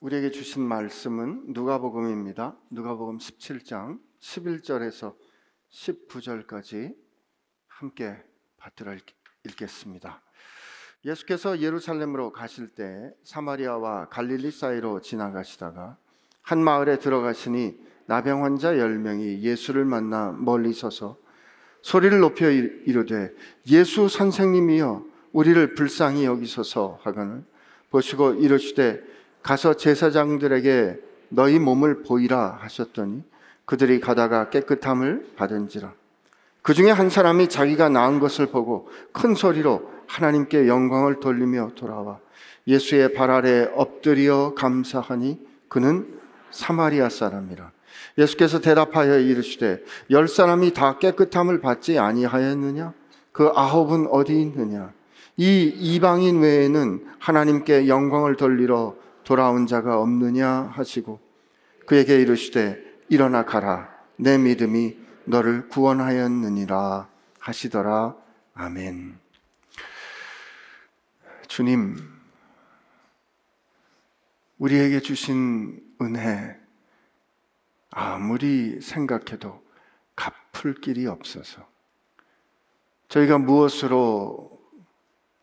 우리에게 주신 말씀은 누가복음입니다. 누가복음 17장 11절에서 19절까지 함께 받들어 읽겠습니다. 예수께서 예루살렘으로 가실 때 사마리아와 갈릴리 사이로 지나가시다가 한 마을에 들어가시니 나병 환자 10명이 예수를 만나 멀리 서서 소리를 높여 이르되 예수 선생님이여 우리를 불쌍히 여기소서 하거늘 보시고 이르시되 가서 제사장들에게 너희 몸을 보이라 하셨더니 그들이 가다가 깨끗함을 받은지라 그 중에 한 사람이 자기가 나은 것을 보고 큰 소리로 하나님께 영광을 돌리며 돌아와 예수의 발 아래 엎드려 감사하니 그는 사마리아 사람이라. 예수께서 대답하여 이르시되 열 사람이 다 깨끗함을 받지 아니하였느냐? 그 아홉은 어디 있느냐? 이 이방인 외에는 하나님께 영광을 돌리러 돌아온 자가 없느냐 하시고 그에게 이르시되 일어나 가라 내 믿음이 너를 구원하였느니라 하시더라 아멘. 주님, 우리에게 주신 은혜, 아무리 생각해도 갚을 길이 없어서 저희가 무엇으로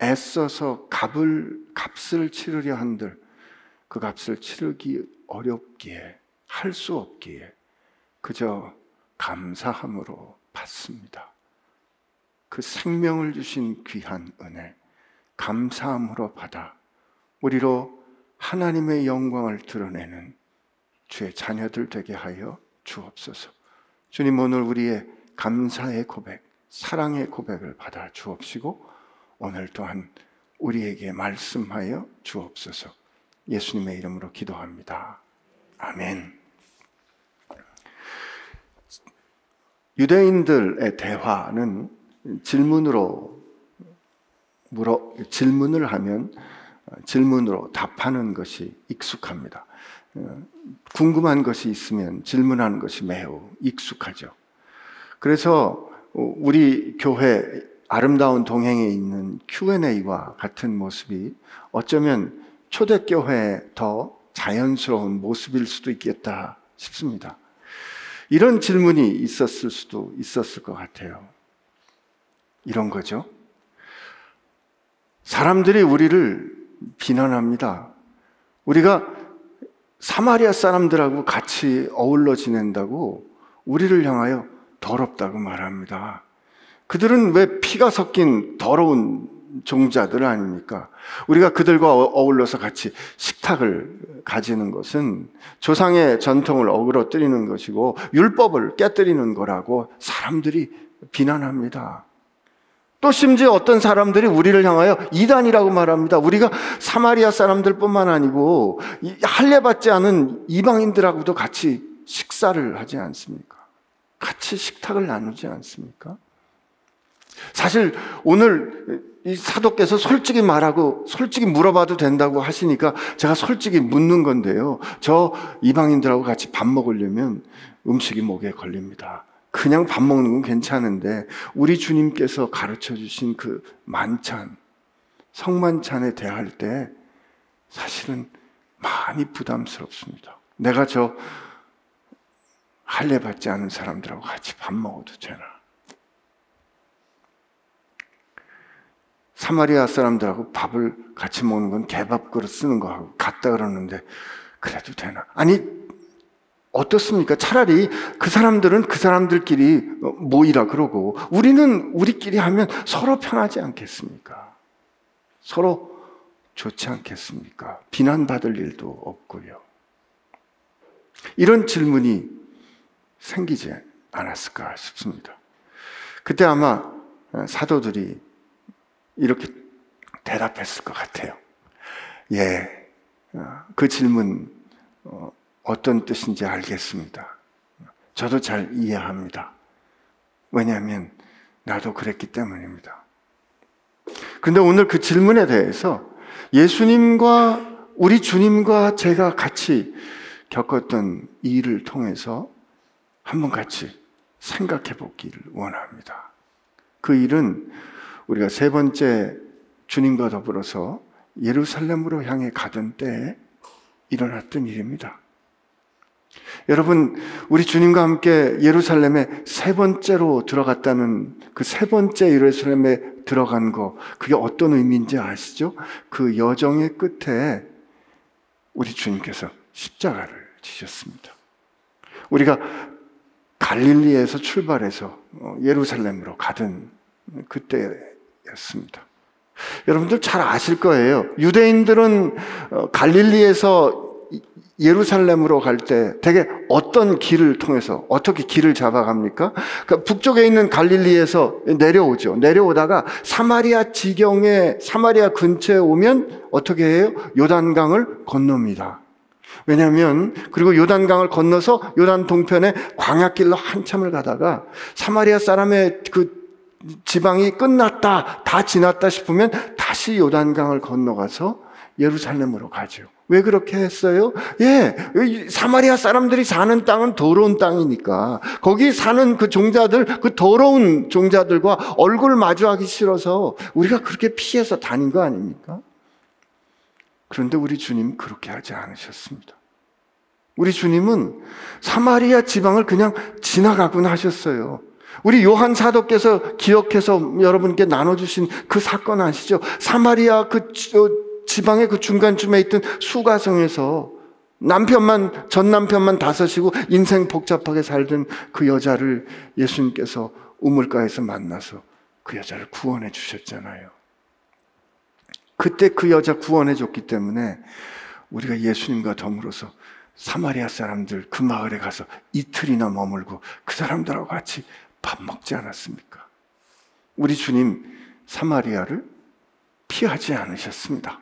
애써서 값을, 값을 치르려 한들 그 값을 치르기 어렵기에 할 수 없기에 그저 감사함으로 받습니다. 그 생명을 주신 귀한 은혜. 감사함으로 받아 우리로 하나님의 영광을 드러내는 주의 자녀들 되게 하여 주옵소서. 주님 오늘 우리의 감사의 고백, 사랑의 고백을 받아 주옵시고 오늘 또한 우리에게 말씀하여 주옵소서. 예수님의 이름으로 기도합니다. 아멘. 유대인들의 대화는 질문으로 물어 질문을 하면 어, 질문으로 답하는 것이 익숙합니다. 어, 궁금한 것이 있으면 질문하는 것이 매우 익숙하죠. 그래서 어, 우리 교회 아름다운 동행에 있는 Q&A와 같은 모습이 어쩌면 초대교회에 더 자연스러운 모습일 수도 있겠다 싶습니다. 이런 질문이 있었을 수도 있었을 것 같아요. 이런 거죠. 사람들이 우리를 비난합니다. 우리가 사마리아 사람들하고 같이 어울러 지낸다고 우리를 향하여 더럽다고 말합니다. 그들은 왜 피가 섞인 더러운 종자들 아닙니까? 우리가 그들과 어, 어울러서 같이 식탁을 가지는 것은 조상의 전통을 어그러뜨리는 것이고 율법을 깨뜨리는 거라고 사람들이 비난합니다. 또 심지어 어떤 사람들이 우리를 향하여 이단이라고 말합니다. 우리가 사마리아 사람들뿐만 아니고 할례 받지 않은 이방인들하고도 같이 식사를 하지 않습니까? 같이 식탁을 나누지 않습니까? 사실 오늘 이 사도께서 솔직히 말하고 솔직히 물어봐도 된다고 하시니까 제가 솔직히 묻는 건데요. 저 이방인들하고 같이 밥 먹으려면 음식이 목에 걸립니다. 그냥 밥 먹는 건 괜찮은데 우리 주님께서 가르쳐 주신 그 만찬, 성만찬에 대할 때 사실은 많이 부담스럽습니다. 내가 저 할례 받지 않은 사람들하고 같이 밥 먹어도 되나? 사마리아 사람들하고 밥을 같이 먹는 건 개밥 그릇 쓰는 거하고 같다 그러는데 그래도 되나? 아니 어떻습니까? 차라리 그 사람들은 그 사람들끼리 모이라 그러고 우리는 우리끼리 하면 서로 편하지 않겠습니까? 서로 좋지 않겠습니까? 비난받을 일도 없고요. 이런 질문이 생기지 않았을까 싶습니다. 그때 아마 사도들이 이렇게 대답했을 것 같아요. 예, 그 질문 어, 어떤 뜻인지 알겠습니다. 저도 잘 이해합니다. 왜냐하면 나도 그랬기 때문입니다. 근데 오늘 그 질문에 대해서 예수님과 우리 주님과 제가 같이 겪었던 일을 통해서 한번 같이 생각해 보기를 원합니다. 그 일은 우리가 세 번째 주님과 더불어서 예루살렘으로 향해 가던 때 일어났던 일입니다. 여러분, 우리 주님과 함께 예루살렘에 세 번째로 들어갔다는 그 세 번째 예루살렘에 들어간 거, 그게 어떤 의미인지 아시죠? 그 여정의 끝에 우리 주님께서 십자가를 지셨습니다. 우리가 갈릴리에서 출발해서 어, 예루살렘으로 가던 그때 였습니다. 여러분들 잘 아실 거예요. 유대인들은 어, 갈릴리에서 예루살렘으로 갈 때 되게 어떤 길을 통해서 어떻게 길을 잡아갑니까? 그러니까 북쪽에 있는 갈릴리에서 내려오죠. 내려오다가 사마리아 지경에 사마리아 근처에 오면 어떻게 해요? 요단강을 건넙니다. 왜냐하면 그리고 요단강을 건너서 요단 동편에 광야길로 한참을 가다가 사마리아 사람의 그 지방이 끝났다, 다 지났다 싶으면 다시 요단강을 건너가서 예루살렘으로 가죠. 왜 그렇게 했어요? 예, 사마리아 사람들이 사는 땅은 더러운 땅이니까 거기 사는 그 종자들, 그 더러운 종자들과 얼굴 마주하기 싫어서 우리가 그렇게 피해서 다닌 거 아닙니까? 그런데 우리 주님 그렇게 하지 않으셨습니다. 우리 주님은 사마리아 지방을 그냥 지나가곤 하셨어요. 우리 요한 사도께서 기억해서 여러분께 나눠주신 그 사건 아시죠? 사마리아 그 지방의 그 중간쯤에 있던 수가성에서 남편만, 전 남편만 다섯이고 인생 복잡하게 살던 그 여자를 예수님께서 우물가에서 만나서 그 여자를 구원해 주셨잖아요. 그때 그 여자 구원해 줬기 때문에 우리가 예수님과 더불어서 사마리아 사람들 그 마을에 가서 이틀이나 머물고 그 사람들하고 같이 밥 먹지 않았습니까? 우리 주님 사마리아를 피하지 않으셨습니다.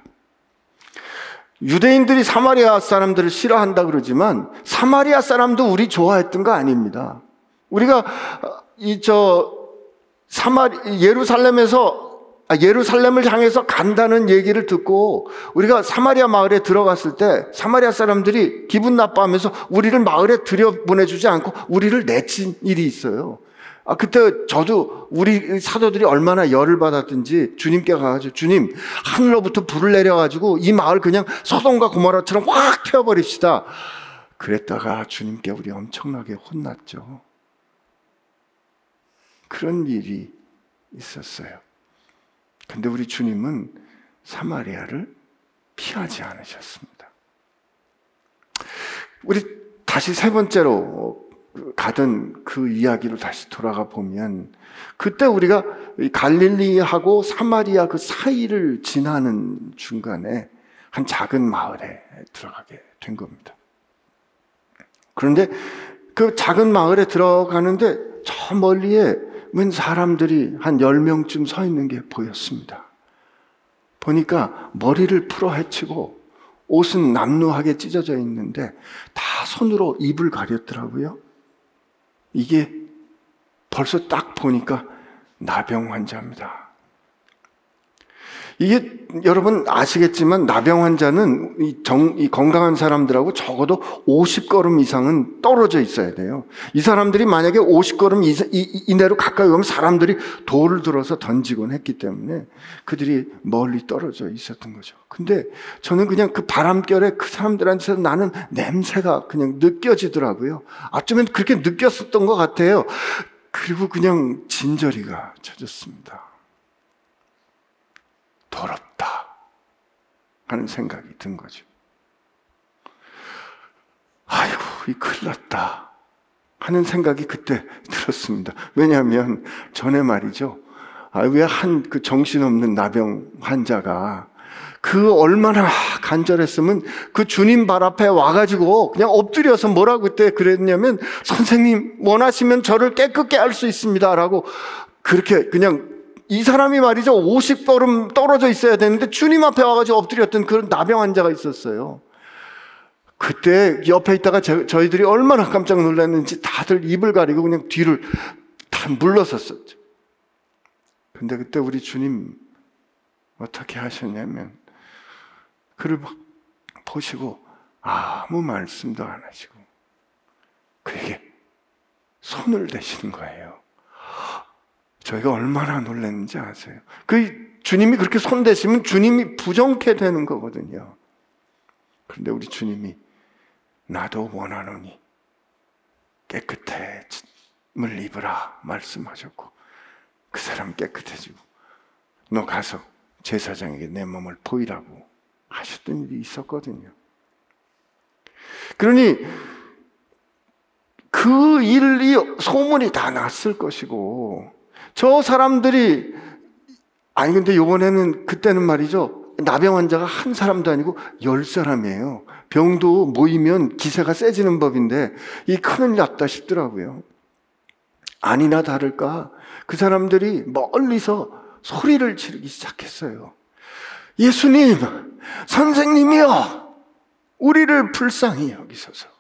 유대인들이 사마리아 사람들을 싫어한다 그러지만 사마리아 사람도 우리 좋아했던 거 아닙니다. 우리가 이 저 사마리 예루살렘에서 아, 예루살렘을 향해서 간다는 얘기를 듣고 우리가 사마리아 마을에 들어갔을 때 사마리아 사람들이 기분 나빠하면서 우리를 마을에 들여 보내주지 않고 우리를 내친 일이 있어요. 아, 그때 저도 우리 사도들이 얼마나 열을 받았든지 주님께 가가지고 주님, 하늘로부터 불을 내려가지고 이 마을 그냥 소돔과 고모라처럼 확 태워버립시다. 그랬다가 주님께 우리 엄청나게 혼났죠. 그런 일이 있었어요. 근데 우리 주님은 사마리아를 피하지 않으셨습니다. 우리 다시 세 번째로 가던 그 이야기로 다시 돌아가 보면 그때 우리가 갈릴리하고 사마리아 그 사이를 지나는 중간에 한 작은 마을에 들어가게 된 겁니다. 그런데 그 작은 마을에 들어가는데 저 멀리에 웬 사람들이 한 10명쯤 서 있는 게 보였습니다. 보니까 머리를 풀어 헤치고 옷은 남루하게 찢어져 있는데 다 손으로 입을 가렸더라고요. 이게 벌써 딱 보니까 나병 환자입니다. 이게 여러분 아시겠지만 나병 환자는 이, 정, 이 건강한 사람들하고 적어도 50걸음 이상은 떨어져 있어야 돼요. 이 사람들이 만약에 50걸음 이내로 가까이 오면 사람들이 돌을 들어서 던지곤 했기 때문에 그들이 멀리 떨어져 있었던 거죠. 근데 저는 그냥 그 바람결에 그 사람들한테서 나는 냄새가 그냥 느껴지더라고요. 어쩌면 그렇게 느꼈었던 것 같아요. 그리고 그냥 진저리가 쳐졌습니다. 더럽다 하는 생각이 든 거죠. 아이고, 이 큰일 났다 하는 생각이 그때 들었습니다. 왜냐하면 전에 말이죠. 아, 왜 한 그 정신없는 나병 환자가 그 얼마나 간절했으면 그 주님 발 앞에 와가지고 그냥 엎드려서 뭐라고 그때 그랬냐면 선생님 원하시면 저를 깨끗게 할 수 있습니다라고 그렇게 그냥 이 사람이 말이죠. 50걸음 떨어져 있어야 되는데 주님 앞에 와가지고 엎드렸던 그런 나병 환자가 있었어요. 그때 옆에 있다가 저, 희들이 얼마나 깜짝 놀랐는지 다들 입을 가리고 그냥 뒤를 다 물러섰었죠. 근데 그때 우리 주님 어떻게 하셨냐면 그를 보시고 아무 말씀도 안 하시고 그에게 손을 대시는 거예요. 저희가 얼마나 놀랐는지 아세요? 그 주님이 그렇게 손대시면 주님이 부정케 되는 거거든요. 그런데 우리 주님이 나도 원하노니 깨끗해짐을 입으라 말씀하셨고 그 사람 깨끗해지고 너 가서 제사장에게 내 몸을 보이라고 하셨던 일이 있었거든요. 그러니 그 일이 소문이 다 났을 것이고 저 사람들이 아니 근데 요번에는 그때는 말이죠. 나병 환자가 한 사람도 아니고 열 사람이에요. 병도 모이면 기세가 세지는 법인데 이 큰일 났다 싶더라고요. 아니나 다를까 그 사람들이 멀리서 소리를 지르기 시작했어요. 예수님, 선생님이여, 우리를 불쌍히 여기소서.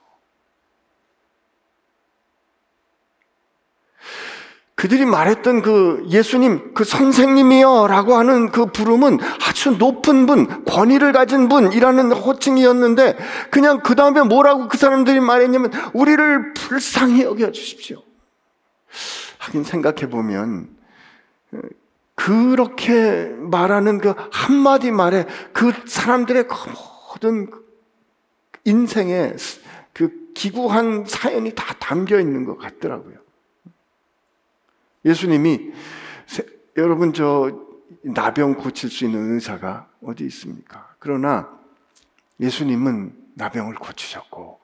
그들이 말했던 그 예수님, 그 선생님이여 라고 하는 그 부름은 아주 높은 분, 권위를 가진 분이라는 호칭이었는데 그냥 그 다음에 뭐라고 그 사람들이 말했냐면 우리를 불쌍히 여겨 주십시오. 하긴 생각해 보면 그렇게 말하는 그 한마디 말에 그 사람들의 그 모든 인생의 그 기구한 사연이 다 담겨 있는 것 같더라고요. 예수님이 여러분 저 나병 고칠 수 있는 의사가 어디 있습니까? 그러나 예수님은 나병을 고치셨고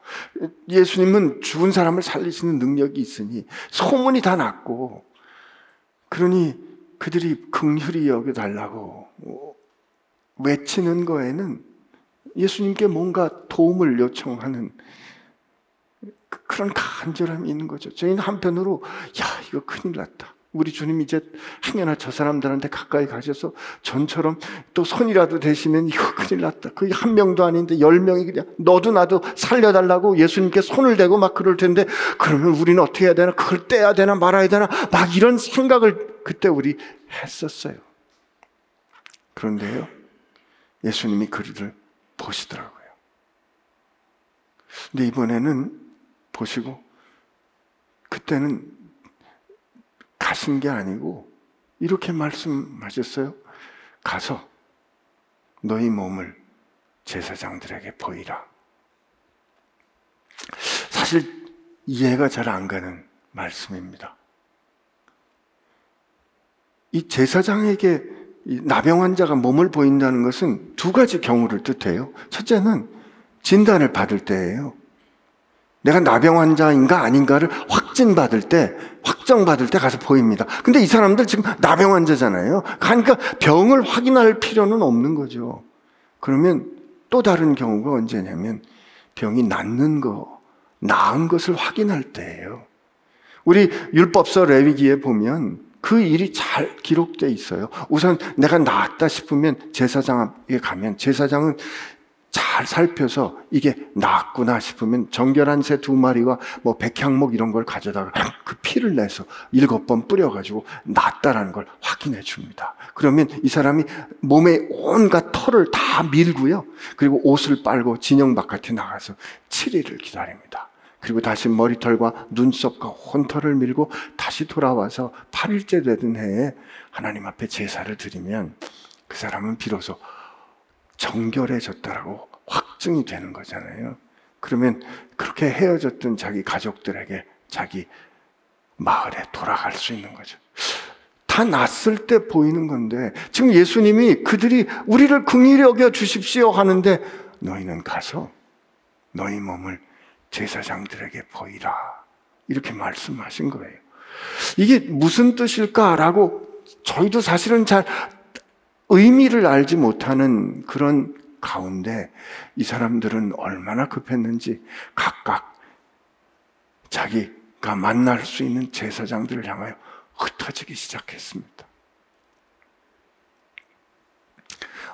예수님은 죽은 사람을 살리시는 능력이 있으니 소문이 다 났고 그러니 그들이 긍휼히 여겨 달라고 외치는 거에는 예수님께 뭔가 도움을 요청하는 그런 간절함이 있는 거죠. 저희는 한편으로 야 이거 큰일 났다. 우리 주님 이제 행여나 저 사람들한테 가까이 가셔서 전처럼 또 손이라도 대시면 이거 큰일 났다. 그게 한 명도 아닌데 열 명이 그냥 너도 나도 살려달라고 예수님께 손을 대고 막 그럴 텐데 그러면 우리는 어떻게 해야 되나? 그걸 떼야 되나 말아야 되나? 막 이런 생각을 그때 우리 했었어요. 그런데요, 예수님이 그를 보시더라고요. 근데 이번에는 보시고 그때는 가신 게 아니고 이렇게 말씀하셨어요. 가서 너희 몸을 제사장들에게 보이라. 사실 이해가 잘 안 가는 말씀입니다. 이 제사장에게 나병 환자가 몸을 보인다는 것은 두 가지 경우를 뜻해요. 첫째는 진단을 받을 때예요. 내가 나병 환자인가 아닌가를 확진받을 때, 확정받을 때 가서 보입니다. 근데 이 사람들 지금 나병 환자잖아요. 그러니까 병을 확인할 필요는 없는 거죠. 그러면 또 다른 경우가 언제냐면 병이 낫는 거, 나은 것을 확인할 때예요. 우리 율법서 레위기에 보면 그 일이 잘 기록되어 있어요. 우선 내가 나았다 싶으면 제사장에게 가면 제사장은 잘 살펴서 이게 낫구나 싶으면 정결한 새 두 마리와 뭐 백향목 이런 걸 가져다가 그 피를 내서 일곱 번 뿌려가지고 낫다라는 걸 확인해 줍니다. 그러면 이 사람이 몸에 온갖 털을 다 밀고요. 그리고 옷을 빨고 진영 바깥에 나가서 7일을 기다립니다. 그리고 다시 머리털과 눈썹과 혼털을 밀고 다시 돌아와서 8일째 되던 해에 하나님 앞에 제사를 드리면 그 사람은 비로소 정결해졌다라고 확증이 되는 거잖아요. 그러면 그렇게 헤어졌던 자기 가족들에게 자기 마을에 돌아갈 수 있는 거죠. 다 났을 때 보이는 건데 지금 예수님이 그들이 우리를 긍휼히 여겨 주십시오 하는데 너희는 가서 너희 몸을 제사장들에게 보이라 이렇게 말씀하신 거예요. 이게 무슨 뜻일까라고 저희도 사실은 잘 의미를 알지 못하는 그런 가운데 이 사람들은 얼마나 급했는지 각각 자기가 만날 수 있는 제사장들을 향하여 흩어지기 시작했습니다.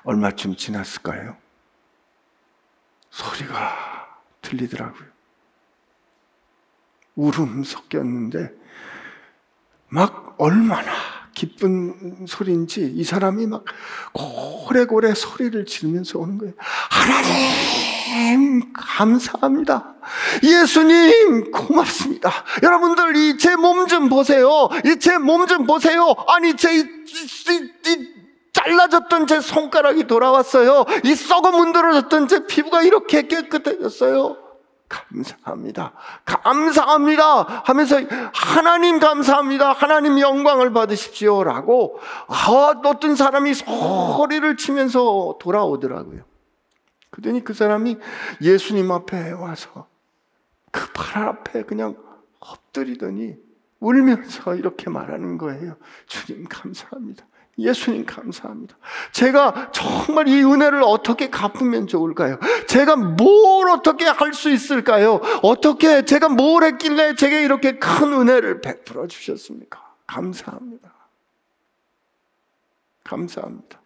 얼마쯤 지났을까요? 소리가 들리더라고요. 울음 섞였는데 막 얼마나 기쁜 소리인지 이 사람이 막 고래고래 소리를 지르면서 오는 거예요. 하나님, 감사합니다. 예수님, 고맙습니다. 여러분들, 이 제 몸 좀 보세요. 이 제 몸 좀 보세요. 아니, 제, 이, 이, 이, 잘라졌던 제 손가락이 돌아왔어요. 이 썩어 문드러졌던 제 피부가 이렇게 깨끗해졌어요. 감사합니다. 감사합니다. 하면서 하나님 감사합니다. 하나님 영광을 받으십시오. 라고 아, 어떤 사람이 소리를 치면서 돌아오더라고요. 그러니 그 사람이 예수님 앞에 와서 그 발 앞에 그냥 엎드리더니 울면서 이렇게 말하는 거예요. 주님 감사합니다. 예수님 감사합니다. 제가 정말 이 은혜를 어떻게 갚으면 좋을까요? 제가 뭘 어떻게 할 수 있을까요? 어떻게 제가 뭘 했길래 제게 이렇게 큰 은혜를 베풀어 주셨습니까? 감사합니다. 감사합니다.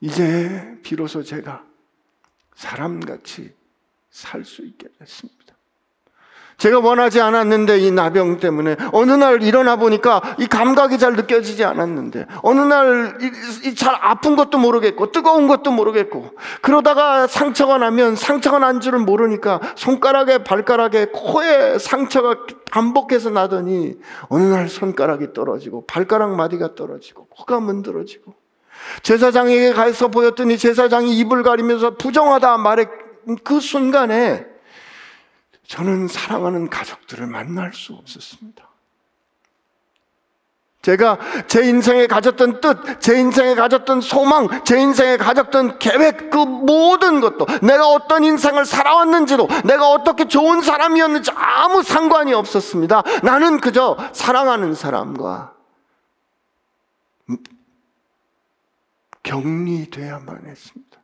이제 비로소 제가 사람같이 살 수 있게 됐습니다. 제가 원하지 않았는데 이 나병 때문에 어느 날 일어나 보니까 이 감각이 잘 느껴지지 않았는데 어느 날 잘 아픈 것도 모르겠고 뜨거운 것도 모르겠고 그러다가 상처가 나면 상처가 난 줄을 모르니까 손가락에 발가락에 코에 상처가 반복해서 나더니 어느 날 손가락이 떨어지고 발가락 마디가 떨어지고 코가 문드러지고 제사장에게 가서 보였더니 제사장이 입을 가리면서 부정하다 말해 그 순간에 저는 사랑하는 가족들을 만날 수 없었습니다. 제가 제 인생에 가졌던 뜻, 제 인생에 가졌던 소망, 제 인생에 가졌던 계획, 그 모든 것도 내가 어떤 인생을 살아왔는지도 내가 어떻게 좋은 사람이었는지 아무 상관이 없었습니다. 나는 그저 사랑하는 사람과 격리돼야만 했습니다.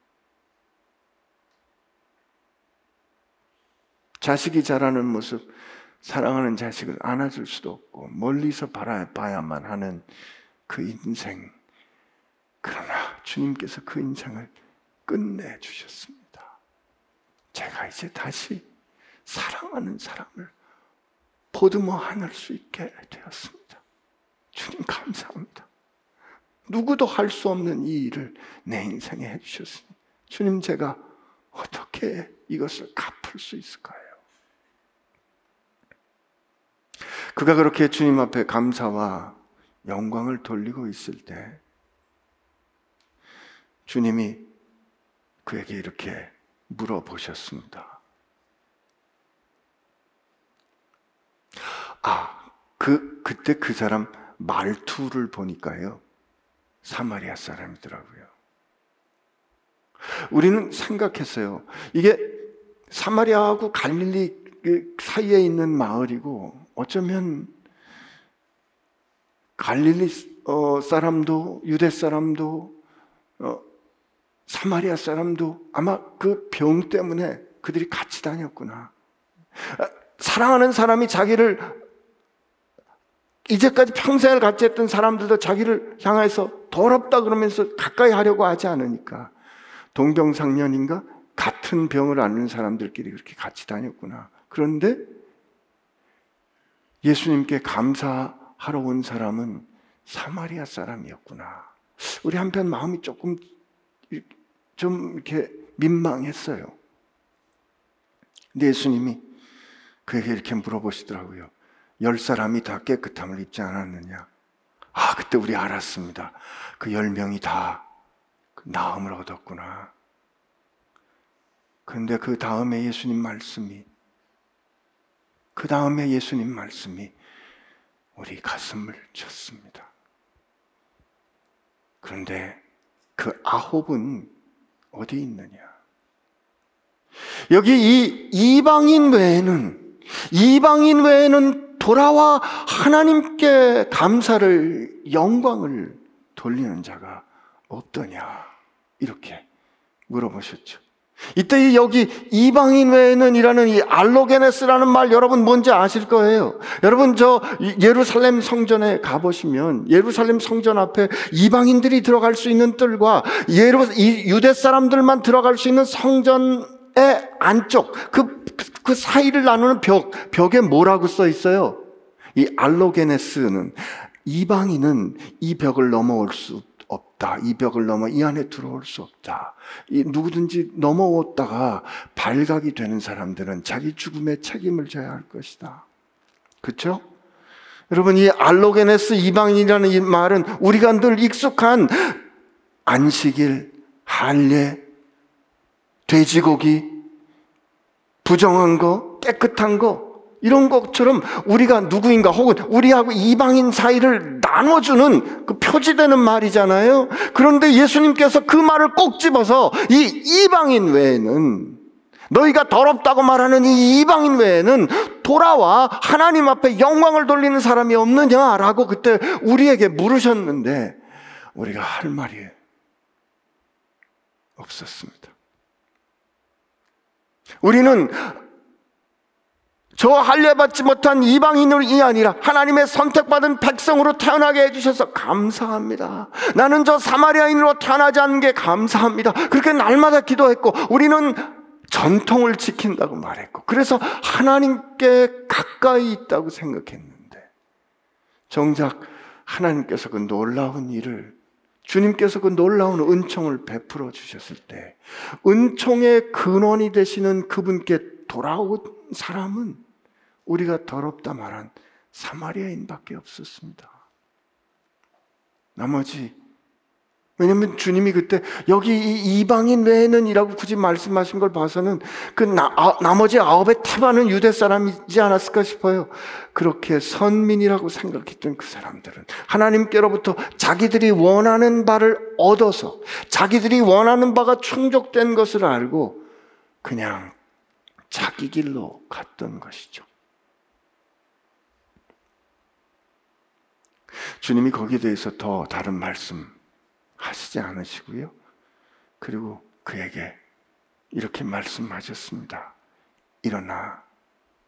자식이 자라는 모습, 사랑하는 자식을 안아줄 수도 없고, 멀리서 바라봐야만 하는 그 인생. 그러나 주님께서 그 인생을 끝내 주셨습니다. 제가 이제 다시 사랑하는 사람을 보듬어 안을 수 있게 되었습니다. 주님 감사합니다. 누구도 할 수 없는 이 일을 내 인생에 해주셨으니 주님 제가 어떻게 이것을 갚을 수 있을까요? 그가 그렇게 주님 앞에 감사와 영광을 돌리고 있을 때 주님이 그에게 이렇게 물어보셨습니다. 아, 그, 그때 그 사람 말투를 보니까요. 사마리아 사람이더라고요. 우리는 생각했어요. 이게 사마리아하고 갈릴리 그 사이에 있는 마을이고 어쩌면 갈릴리 어, 사람도 유대 사람도 어, 사마리아 사람도 아마 그 병 때문에 그들이 같이 다녔구나. 아, 사랑하는 사람이 자기를 이제까지 평생을 같이 했던 사람들도 자기를 향해서 더럽다 그러면서 가까이 하려고 하지 않으니까 동병상련인가 같은 병을 앓는 사람들끼리 그렇게 같이 다녔구나. 그런데 예수님께 감사하러 온 사람은 사마리아 사람이었구나. 우리 한편 마음이 조금 좀 이렇게 민망했어요. 근데 예수님이 그에게 이렇게 물어보시더라고요. 열 사람이 다 깨끗함을 입지 않았느냐? 아, 그때 우리 알았습니다. 그 열 명이 다그 나음을 얻었구나. 그런데 그 다음에 예수님 말씀이 그 다음에 예수님 말씀이 우리 가슴을 쳤습니다. 그런데 그 아홉은 어디 있느냐? 여기 이 이방인 외에는 이방인 외에는 돌아와 하나님께 감사를 영광을 돌리는 자가 없더냐? 이렇게 물어보셨죠. 이때 여기 이방인 외에는 이라는 이 알로게네스라는 말 여러분 뭔지 아실 거예요. 여러분 저 예루살렘 성전에 가보시면 예루살렘 성전 앞에 이방인들이 들어갈 수 있는 뜰과 예루, 유대 사람들만 들어갈 수 있는 성전의 안쪽 그, 그 사이를 나누는 벽, 벽에 뭐라고 써 있어요? 이 알로게네스는 이방인은 이 벽을 넘어올 수 없다. 이 벽을 넘어 이 안에 들어올 수 없다. 이 누구든지 넘어왔다가 발각이 되는 사람들은 자기 죽음의 책임을 져야 할 것이다. 그렇죠? 여러분, 이 알로게네스 이방인이라는 이 말은 우리가 늘 익숙한 안식일, 할례, 돼지고기, 부정한 거, 깨끗한 거, 이런 것처럼 우리가 누구인가 혹은 우리하고 이방인 사이를 나눠주는 그 표지되는 말이잖아요. 그런데 예수님께서 그 말을 꼭 집어서 이 이방인 외에는 너희가 더럽다고 말하는 이 이방인 외에는 돌아와 하나님 앞에 영광을 돌리는 사람이 없느냐라고 그때 우리에게 물으셨는데 우리가 할 말이 없었습니다. 우리는 저 할례받지 못한 이방인이 아니라 하나님의 선택받은 백성으로 태어나게 해주셔서 감사합니다. 나는 저 사마리아인으로 태어나지 않은 게 감사합니다. 그렇게 날마다 기도했고 우리는 전통을 지킨다고 말했고 그래서 하나님께 가까이 있다고 생각했는데 정작 하나님께서 그 놀라운 일을 주님께서 그 놀라운 은총을 베풀어 주셨을 때 은총의 근원이 되시는 그분께 돌아온 사람은 우리가 더럽다 말한 사마리아인밖에 없었습니다. 나머지 왜냐하면 주님이 그때 여기 이방인 외에는이라고 굳이 말씀하신 걸 봐서는 그 나, 아, 나머지 아홉의 태반은 유대 사람이지 않았을까 싶어요. 그렇게 선민이라고 생각했던 그 사람들은 하나님께로부터 자기들이 원하는 바를 얻어서 자기들이 원하는 바가 충족된 것을 알고 그냥 자기 길로 갔던 것이죠. 주님이 거기에 대해서 더 다른 말씀 하시지 않으시고요. 그리고 그에게 이렇게 말씀하셨습니다. 일어나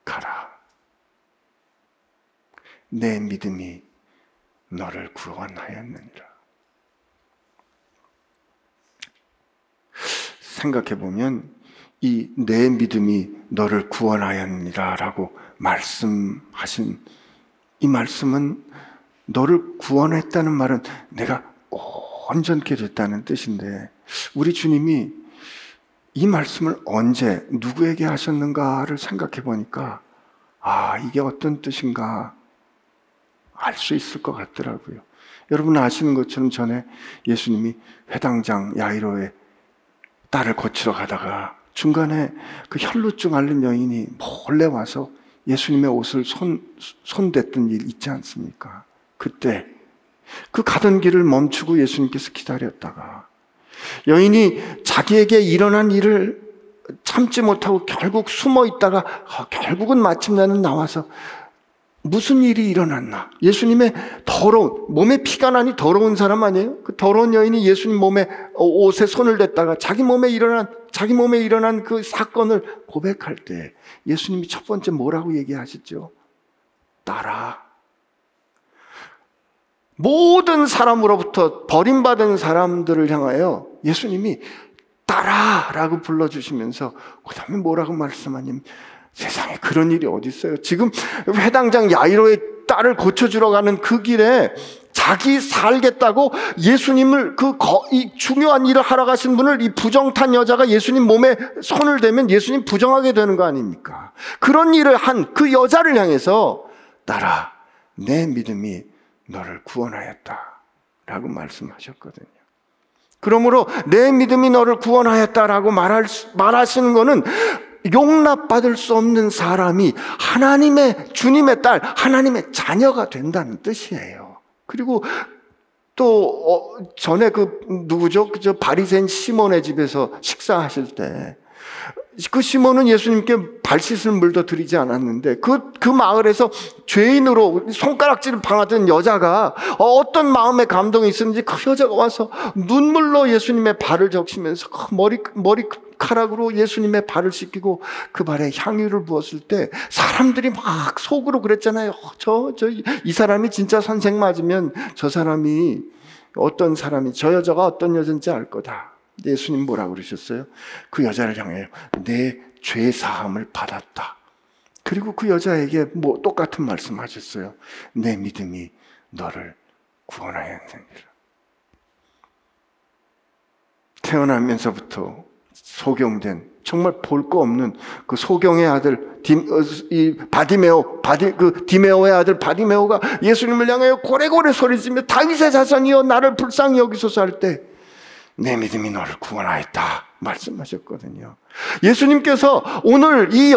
가라. 내 믿음이 너를 구원하였느니라. 생각해 보면 이 내 믿음이 너를 구원하였느니라라고 말씀하신 이 말씀은 너를 구원했다는 말은 내가 온전케 됐다는 뜻인데 우리 주님이 이 말씀을 언제 누구에게 하셨는가를 생각해 보니까 아 이게 어떤 뜻인가 알 수 있을 것 같더라고요. 여러분 아시는 것처럼 전에 예수님이 회당장 야이로의 딸을 고치러 가다가 중간에 그 혈루증 앓는 여인이 몰래 와서 예수님의 옷을 손, 손댔던 일 있지 않습니까? 그때 그 가던 길을 멈추고 예수님께서 기다렸다가 여인이 자기에게 일어난 일을 참지 못하고 결국 숨어 있다가 어, 결국은 마침내는 나와서 무슨 일이 일어났나? 예수님의 더러운, 몸에 피가 나니 더러운 사람 아니에요? 그 더러운 여인이 예수님 몸에, 어, 옷에 손을 댔다가 자기 몸에 일어난, 자기 몸에 일어난 그 사건을 고백할 때 예수님이 첫 번째 뭐라고 얘기하셨죠? 따라. 모든 사람으로부터 버림받은 사람들을 향하여 예수님이 따라 라고 불러주시면서 그 다음에 뭐라고 말씀하냐면 세상에 그런 일이 어디 있어요? 지금 회당장 야이로의 딸을 고쳐주러 가는 그 길에 자기 살겠다고 예수님을 그 거, 이 중요한 일을 하러 가신 분을 이 부정탄 여자가 예수님 몸에 손을 대면 예수님 부정하게 되는 거 아닙니까? 그런 일을 한 그 여자를 향해서 따라 내 믿음이 너를 구원하였다. 라고 말씀하셨거든요. 그러므로 내 믿음이 너를 구원하였다라고 말하시는 것은 용납받을 수 없는 사람이 하나님의 주님의 딸, 하나님의 자녀가 된다는 뜻이에요. 그리고 또 어, 전에 그 누구죠? 그저 바리새인 시몬의 집에서 식사하실 때 그 시몬은 예수님께 발 씻을 물도 드리지 않았는데 그, 그 마을에서 죄인으로 손가락질을 방하던 여자가 어떤 마음의 감동이 있었는지 그 여자가 와서 눈물로 예수님의 발을 적시면서 그 머리, 머리카락으로 예수님의 발을 씻기고 그 발에 향유를 부었을 때 사람들이 막 속으로 그랬잖아요. 어, 저, 저, 이 사람이 진짜 선생 맞으면 저 사람이 어떤 사람이, 저 여자가 어떤 여자인지 알 거다. 예수님 뭐라 그러셨어요? 그 여자를 향해 네 죄 사함을 받았다. 그리고 그 여자에게 뭐 똑같은 말씀 하셨어요. 네 믿음이 너를 구원하였느니라. 태어나면서부터 소경된 정말 볼 거 없는 그 소경의 아들 디, 어, 이 바디메오 바디 그 디메오의 아들 바디메오가 예수님을 향하여 고래고래 소리치며 다윗의 자손이여 나를 불쌍히 여기소서 할 때 내 믿음이 너를 구원하였다 말씀하셨거든요. 예수님께서 오늘 이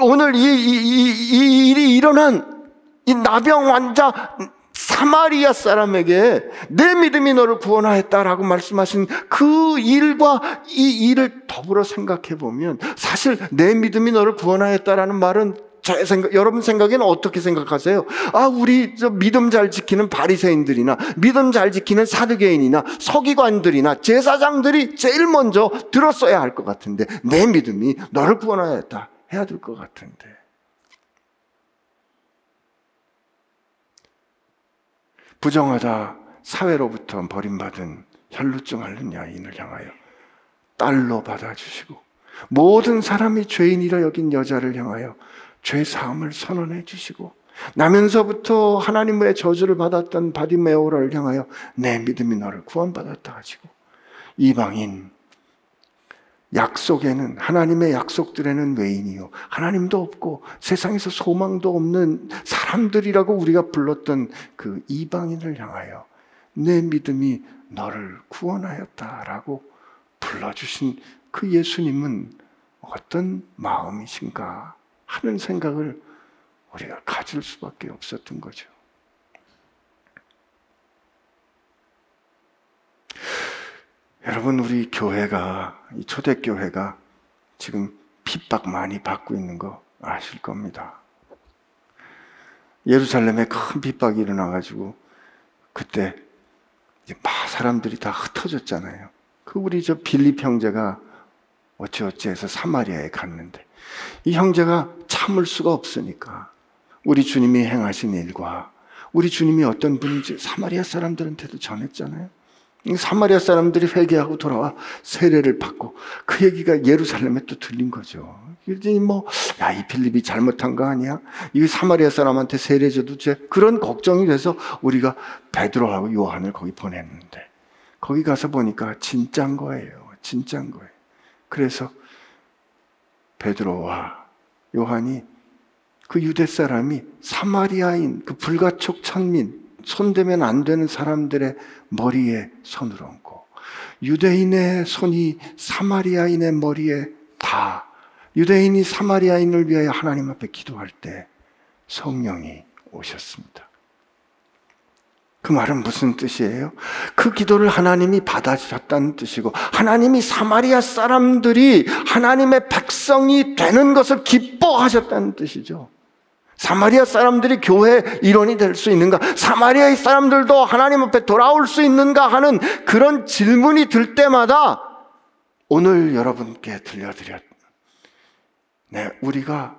오늘 이, 이, 이, 이 일이 일어난 이 나병 환자 사마리아 사람에게 내 믿음이 너를 구원하였다라고 말씀하신 그 일과 이 일을 더불어 생각해 보면 사실 내 믿음이 너를 구원하였다라는 말은 제 생각, 여러분 생각에는 어떻게 생각하세요? 아, 우리 저 믿음 잘 지키는 바리새인들이나 믿음 잘 지키는 사두개인이나 서기관들이나 제사장들이 제일 먼저 들었어야 할 것 같은데 내 믿음이 너를 구원하였다 해야 될 것 같은데 부정하다 사회로부터 버림받은 혈루증 앓는 여인을 향하여 딸로 받아주시고 모든 사람이 죄인이라 여긴 여자를 향하여 죄 사함을 선언해 주시고 나면서부터 하나님의 저주를 받았던 바디메오를 향하여 내 믿음이 너를 구원받았다 하시고 이방인 약속에는 하나님의 약속들에는 외인이요. 하나님도 없고 세상에서 소망도 없는 사람들이라고 우리가 불렀던 그 이방인을 향하여 내 믿음이 너를 구원하였다라고 불러주신 그 예수님은 어떤 마음이신가 하는 생각을 우리가 가질 수밖에 없었던 거죠. 여러분 우리 교회가 이 초대교회가 지금 핍박 많이 받고 있는 거 아실 겁니다. 예루살렘에 큰 핍박이 일어나가지고 그때 막 사람들이 다 흩어졌잖아요. 그 우리 저 빌립 형제가 어찌어찌해서 사마리아에 갔는데 이 형제가 참을 수가 없으니까 우리 주님이 행하신 일과 우리 주님이 어떤 분인지 사마리아 사람들한테도 전했잖아요. 사마리아 사람들이 회개하고 돌아와 세례를 받고 그 얘기가 예루살렘에 또 들린 거죠. 그러니 뭐, 야, 이 필립이 잘못한 거 아니야? 이 사마리아 사람한테 세례 줘도 돼. 그런 걱정이 돼서 우리가 베드로하고 요한을 거기 보냈는데 거기 가서 보니까 진짠 거예요. 진짠 거예요. 그래서 베드로와 요한이 그 유대 사람이 사마리아인 그 불가촉 천민 손대면 안 되는 사람들의 머리에 손을 얹고 유대인의 손이 사마리아인의 머리에 다 유대인이 사마리아인을 위하여 하나님 앞에 기도할 때 성령이 오셨습니다. 그 말은 무슨 뜻이에요? 그 기도를 하나님이 받아주셨다는 뜻이고, 하나님이 사마리아 사람들이 하나님의 백성이 되는 것을 기뻐하셨다는 뜻이죠. 사마리아 사람들이 교회 일원이 될 수 있는가? 사마리아의 사람들도 하나님 앞에 돌아올 수 있는가 하는 그런 질문이 들 때마다 오늘 여러분께 들려드렸. 네, 우리가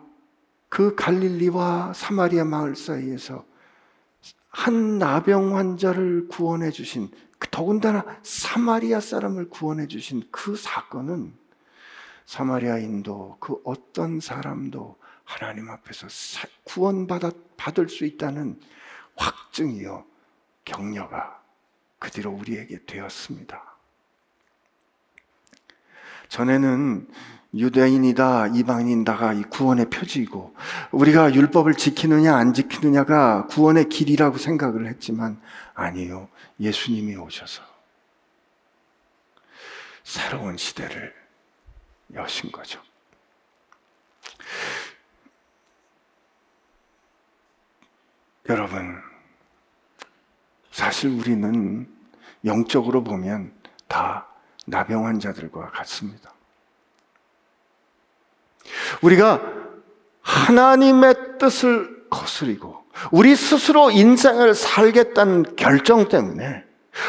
그 갈릴리와 사마리아 마을 사이에서 한 나병 환자를 구원해 주신 그 더군다나 사마리아 사람을 구원해 주신 그 사건은 사마리아인도 그 어떤 사람도 하나님 앞에서 구원받아 받을 수 있다는 확증이요 격려가 그 뒤로 우리에게 되었습니다. 전에는 유대인이다, 이방인다가 이 구원의 표지이고, 우리가 율법을 지키느냐, 안 지키느냐가 구원의 길이라고 생각을 했지만, 아니요. 예수님이 오셔서 새로운 시대를 여신 거죠. 여러분, 사실 우리는 영적으로 보면 다 나병 환자들과 같습니다. 우리가 하나님의 뜻을 거스리고 우리 스스로 인생을 살겠다는 결정 때문에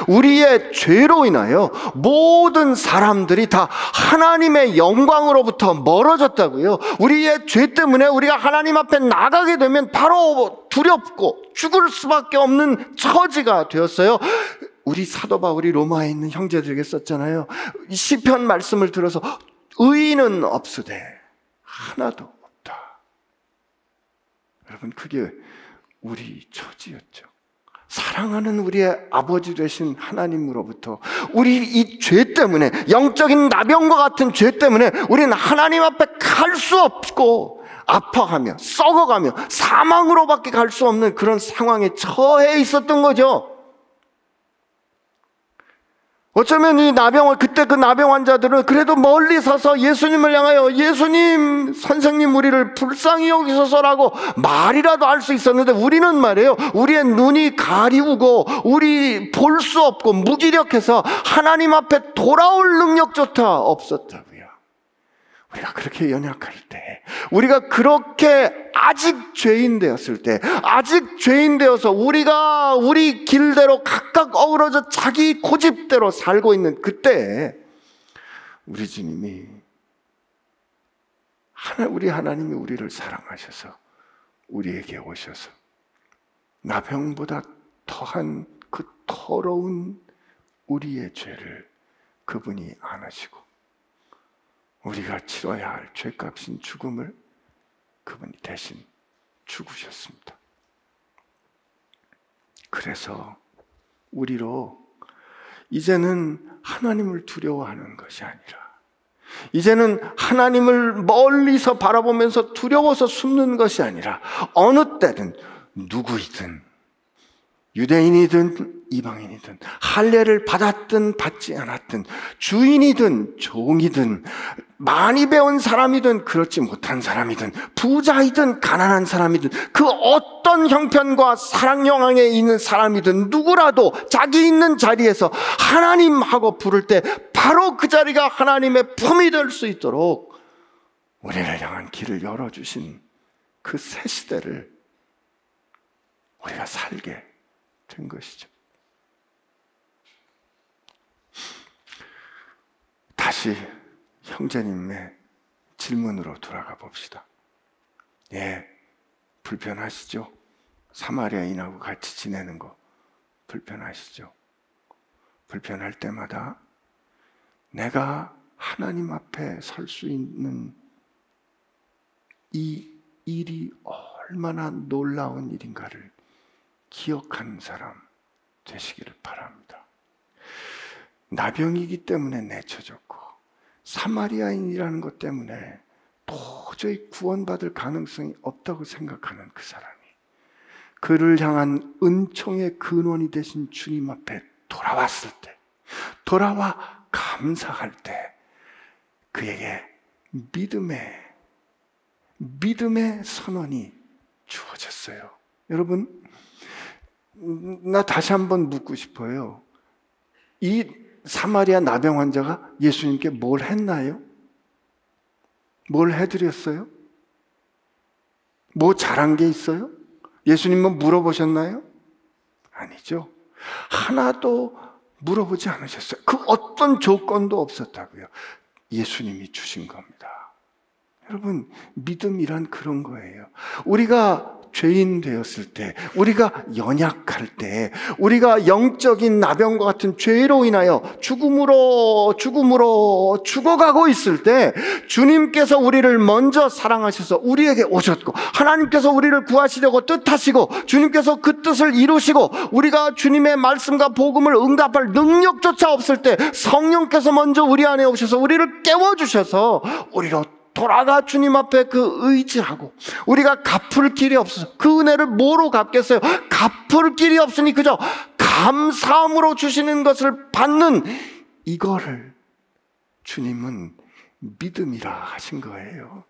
우리의 죄로 인하여 모든 사람들이 다 하나님의 영광으로부터 멀어졌다고요. 우리의 죄 때문에 우리가 하나님 앞에 나가게 되면 바로 두렵고 죽을 수밖에 없는 처지가 되었어요. 우리 사도 바울이 로마에 있는 형제들에게 썼잖아요. 시편 말씀을 들어서 의인은 없으되 하나도 없다. 여러분 그게 우리 처지였죠. 사랑하는 우리의 아버지 되신 하나님으로부터 우리 이 죄 때문에 영적인 나병과 같은 죄 때문에 우리는 하나님 앞에 갈 수 없고 아파가며 썩어가며 사망으로밖에 갈 수 없는 그런 상황에 처해 있었던 거죠. 어쩌면 이 나병, 그때 그 나병 환자들은 그래도 멀리 서서 예수님을 향하여 예수님, 선생님 우리를 불쌍히 여기소서라고 말이라도 할 수 있었는데 우리는 말이에요. 우리의 눈이 가리우고 우리 볼 수 없고 무기력해서 하나님 앞에 돌아올 능력조차 없었다. 우리가 그렇게 연약할 때, 우리가 그렇게 아직 죄인 되었을 때, 아직 죄인 되어서 우리가 우리 길대로 각각 어우러져 자기 고집대로 살고 있는 그때, 우리 주님이, 하나, 우리 하나님이 우리를 사랑하셔서 우리에게 오셔서 나병보다 더한 그 더러운 우리의 죄를 그분이 안으시고 우리가 치러야 할 죄값인 죽음을 그분이 대신 죽으셨습니다. 그래서 우리로 이제는 하나님을 두려워하는 것이 아니라 이제는 하나님을 멀리서 바라보면서 두려워서 숨는 것이 아니라 어느 때든 누구이든 유대인이든 이방인이든 할례를 받았든 받지 않았든 주인이든 종이든 많이 배운 사람이든 그렇지 못한 사람이든 부자이든 가난한 사람이든 그 어떤 형편과 사랑 영향에 있는 사람이든 누구라도 자기 있는 자리에서 하나님하고 부를 때 바로 그 자리가 하나님의 품이 될 수 있도록 우리를 향한 길을 열어주신 그 새 시대를 우리가 살게 된 것이죠. 다시 형제님의 질문으로 돌아가 봅시다. 예, 불편하시죠? 사마리아인하고 같이 지내는 거 불편하시죠? 불편할 때마다 내가 하나님 앞에 설 수 있는 이 일이 얼마나 놀라운 일인가를 기억하는 사람 되시기를 바랍니다. 나병이기 때문에 내쳐졌고 사마리아인이라는 것 때문에 도저히 구원받을 가능성이 없다고 생각하는 그 사람이 그를 향한 은총의 근원이 되신 주님 앞에 돌아왔을 때, 돌아와 감사할 때 그에게 믿음의 믿음의 선언이 주어졌어요. 여러분, 나 다시 한번 묻고 싶어요. 이 사마리아 나병 환자가 예수님께 뭘 했나요? 뭘 해드렸어요? 뭐 잘한 게 있어요? 예수님은 뭐 물어보셨나요? 아니죠. 하나도 물어보지 않으셨어요. 그 어떤 조건도 없었다고요. 예수님이 주신 겁니다. 여러분, 믿음이란 그런 거예요. 우리가 죄인 되었을 때, 우리가 연약할 때, 우리가 영적인 나병과 같은 죄로 인하여 죽음으로, 죽음으로 죽어가고 있을 때, 주님께서 우리를 먼저 사랑하셔서 우리에게 오셨고, 하나님께서 우리를 구하시려고 뜻하시고, 주님께서 그 뜻을 이루시고, 우리가 주님의 말씀과 복음을 응답할 능력조차 없을 때, 성령께서 먼저 우리 안에 오셔서 우리를 깨워주셔서, 우리로 돌아가 주님 앞에 그 의지하고 우리가 갚을 길이 없어서 그 은혜를 뭐로 갚겠어요? 갚을 길이 없으니 그저 감사함으로 주시는 것을 받는 이거를 주님은 믿음이라 하신 거예요.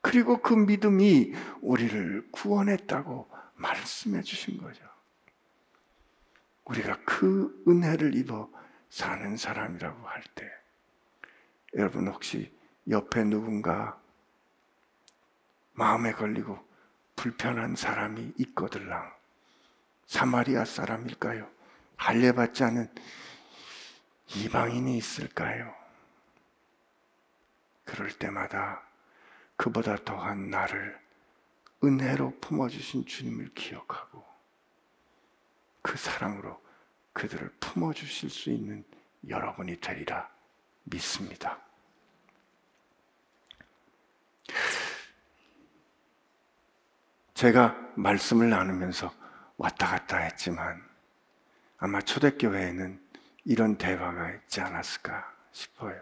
그리고 그 믿음이 우리를 구원했다고 말씀해 주신 거죠. 우리가 그 은혜를 입어 사는 사람이라고 할 때, 여러분 혹시 옆에 누군가 마음에 걸리고 불편한 사람이 있거들랑 사마리아 사람일까요? 할례받지 않은 이방인이 있을까요? 그럴 때마다 그보다 더한 나를 은혜로 품어주신 주님을 기억하고 그 사랑으로 그들을 품어주실 수 있는 여러분이 되리라 믿습니다. 제가 말씀을 나누면서 왔다 갔다 했지만 아마 초대교회에는 이런 대화가 있지 않았을까 싶어요.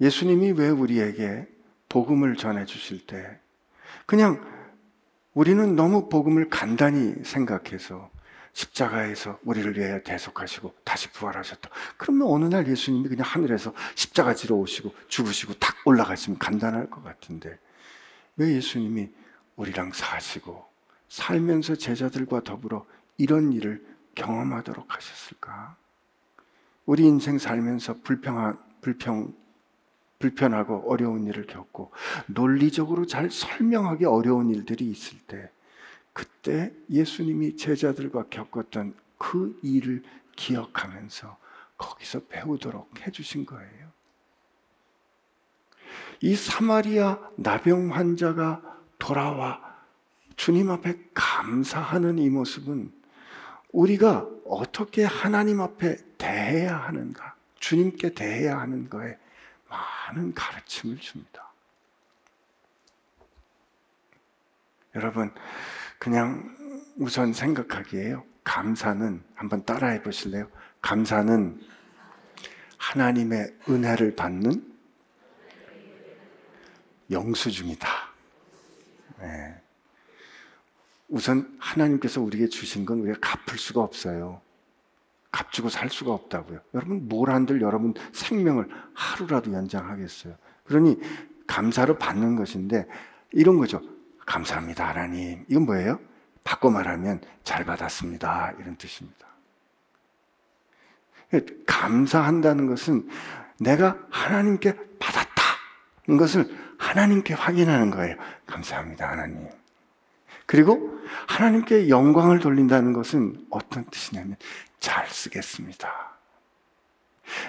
예수님이 왜 우리에게 복음을 전해 주실 때 그냥 우리는 너무 복음을 간단히 생각해서 십자가에서 우리를 위해 대속하시고 다시 부활하셨다. 그러면 어느 날 예수님이 그냥 하늘에서 십자가 지러 오시고 죽으시고 탁 올라가시면 간단할 것 같은데 왜 예수님이 우리랑 사시고 살면서 제자들과 더불어 이런 일을 경험하도록 하셨을까? 우리 인생 살면서 불평한, 불평, 불편하고 어려운 일을 겪고 논리적으로 잘 설명하기 어려운 일들이 있을 때 그때 예수님이 제자들과 겪었던 그 일을 기억하면서 거기서 배우도록 해주신 거예요. 이 사마리아 나병 환자가 돌아와 주님 앞에 감사하는 이 모습은 우리가 어떻게 하나님 앞에 대해야 하는가, 주님께 대해야 하는 거에 많은 가르침을 줍니다. 여러분, 그냥 우선 생각하기에요. 감사는 한번 따라해 보실래요? 감사는 하나님의 은혜를 받는 영수증이다. 네. 우선 하나님께서 우리에게 주신 건 우리가 갚을 수가 없어요. 값주고 살 수가 없다고요. 여러분 뭘 한들 여러분 생명을 하루라도 연장하겠어요. 그러니 감사로 받는 것인데 이런 거죠. 감사합니다, 하나님. 이건 뭐예요? 바꿔 말하면 잘 받았습니다. 이런 뜻입니다. 감사한다는 것은 내가 하나님께 받았다. 이것을 하나님께 확인하는 거예요. 감사합니다, 하나님. 그리고 하나님께 영광을 돌린다는 것은 어떤 뜻이냐면 잘 쓰겠습니다.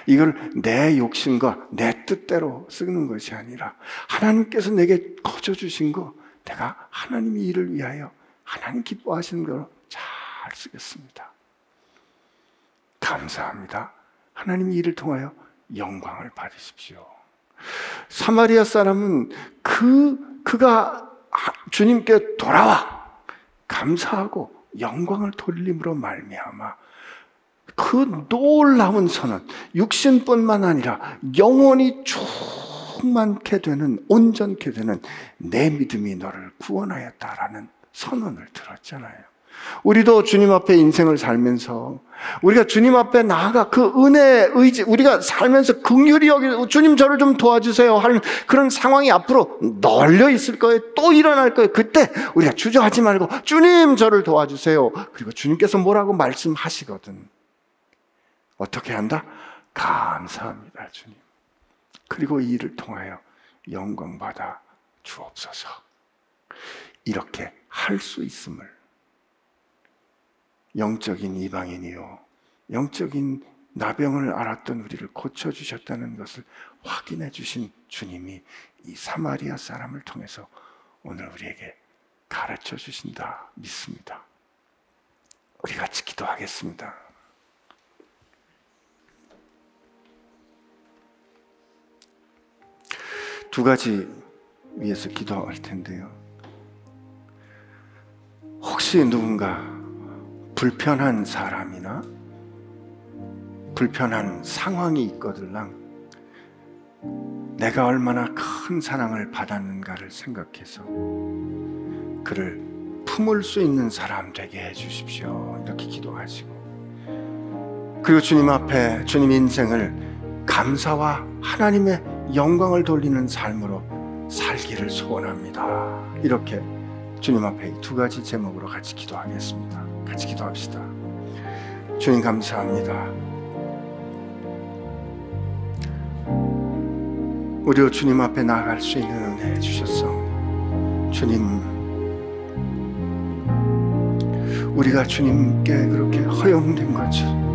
이걸 내 욕심과 내 뜻대로 쓰는 것이 아니라 하나님께서 내게 거저 주신 거 내가 하나님의 일을 위하여 하나님 기뻐하시는 대로 잘 쓰겠습니다. 감사합니다. 하나님 일을 통하여 영광을 받으십시오. 사마리아 사람은 그 그가 주님께 돌아와 감사하고 영광을 돌림으로 말미암아 그 놀라운 선언, 육신뿐만 아니라 영원히 충만케 되는, 온전케 되는 내 믿음이 너를 구원하였다라는 선언을 들었잖아요. 우리도 주님 앞에 인생을 살면서 우리가 주님 앞에 나아가 그 은혜 의지 우리가 살면서 긍휼히 여기 주님 저를 좀 도와주세요 하는 그런 상황이 앞으로 널려 있을 거예요. 또 일어날 거예요. 그때 우리가 주저하지 말고 주님 저를 도와주세요. 그리고 주님께서 뭐라고 말씀하시거든. 어떻게 한다? 감사합니다, 주님. 그리고 이 일을 통하여 영광 받아 주옵소서. 이렇게 할 수 있음을 영적인 이방인이요, 영적인 나병을 알았던 우리를 고쳐 주셨다는 것을 확인해 주신 주님이 이 사마리아 사람을 통해서 오늘 우리에게 가르쳐 주신다 믿습니다. 우리 같이 기도하겠습니다. 두 가지 위해서 기도할 텐데요. 혹시 누군가 불편한 사람이나 불편한 상황이 있거들랑 내가 얼마나 큰 사랑을 받았는가를 생각해서 그를 품을 수 있는 사람 되게 해 주십시오. 이렇게 기도하시고 그리고 주님 앞에 주님 인생을 감사와 하나님의 영광을 돌리는 삶으로 살기를 소원합니다. 이렇게 주님 앞에 두 가지 제목으로 같이 기도하겠습니다. 같이 기도합시다. 주님 감사합니다. 우리로 주님 앞에 나아갈 수 있는 은혜 주셨어. 주님, 우리가 주님께 그렇게 허용된 것처럼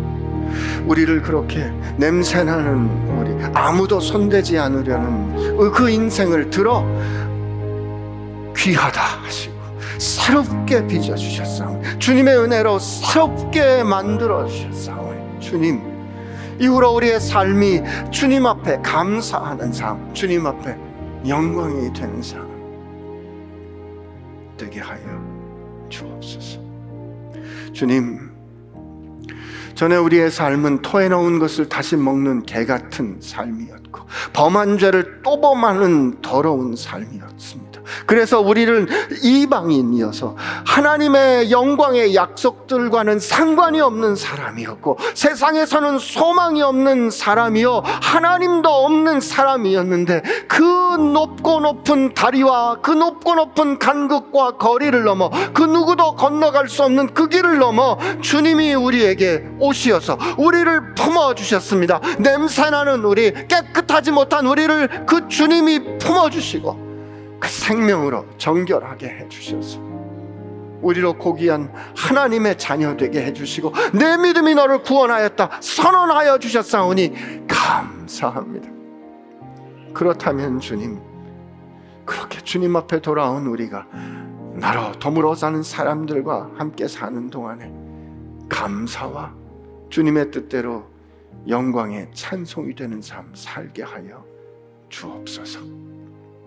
우리를 그렇게 냄새나는 우리 아무도 손대지 않으려는 그 인생을 들어 귀하다 하시고 새롭게 빚어 주셨사오니 주님의 은혜로 새롭게 만들어 주셨사오니 주님 이후로 우리의 삶이 주님 앞에 감사하는 삶 주님 앞에 영광이 되는 삶 되게 하여 주옵소서. 주님, 전에 우리의 삶은 토해 넣은 것을 다시 먹는 개 같은 삶이었고 범한 죄를 또 범하는 더러운 삶이었습니다. 그래서 우리를 이방인이어서 하나님의 영광의 약속들과는 상관이 없는 사람이었고 세상에서는 소망이 없는 사람이요 하나님도 없는 사람이었는데 그 높고 높은 다리와 그 높고 높은 간극과 거리를 넘어 그 누구도 건너갈 수 없는 그 길을 넘어 주님이 우리에게 오시어서 우리를 품어 주셨습니다. 냄새나는 우리 깨끗하지 못한 우리를 그 주님이 품어 주시고 그 생명으로 정결하게 해 주셔서 우리로 고귀한 하나님의 자녀 되게 해 주시고 내 믿음이 너를 구원하였다 선언하여 주셨사오니 감사합니다. 그렇다면 주님 그렇게 주님 앞에 돌아온 우리가 나로 더불어 사는 사람들과 함께 사는 동안에 감사와 주님의 뜻대로 영광의 찬송이 되는 삶 살게 하여 주옵소서.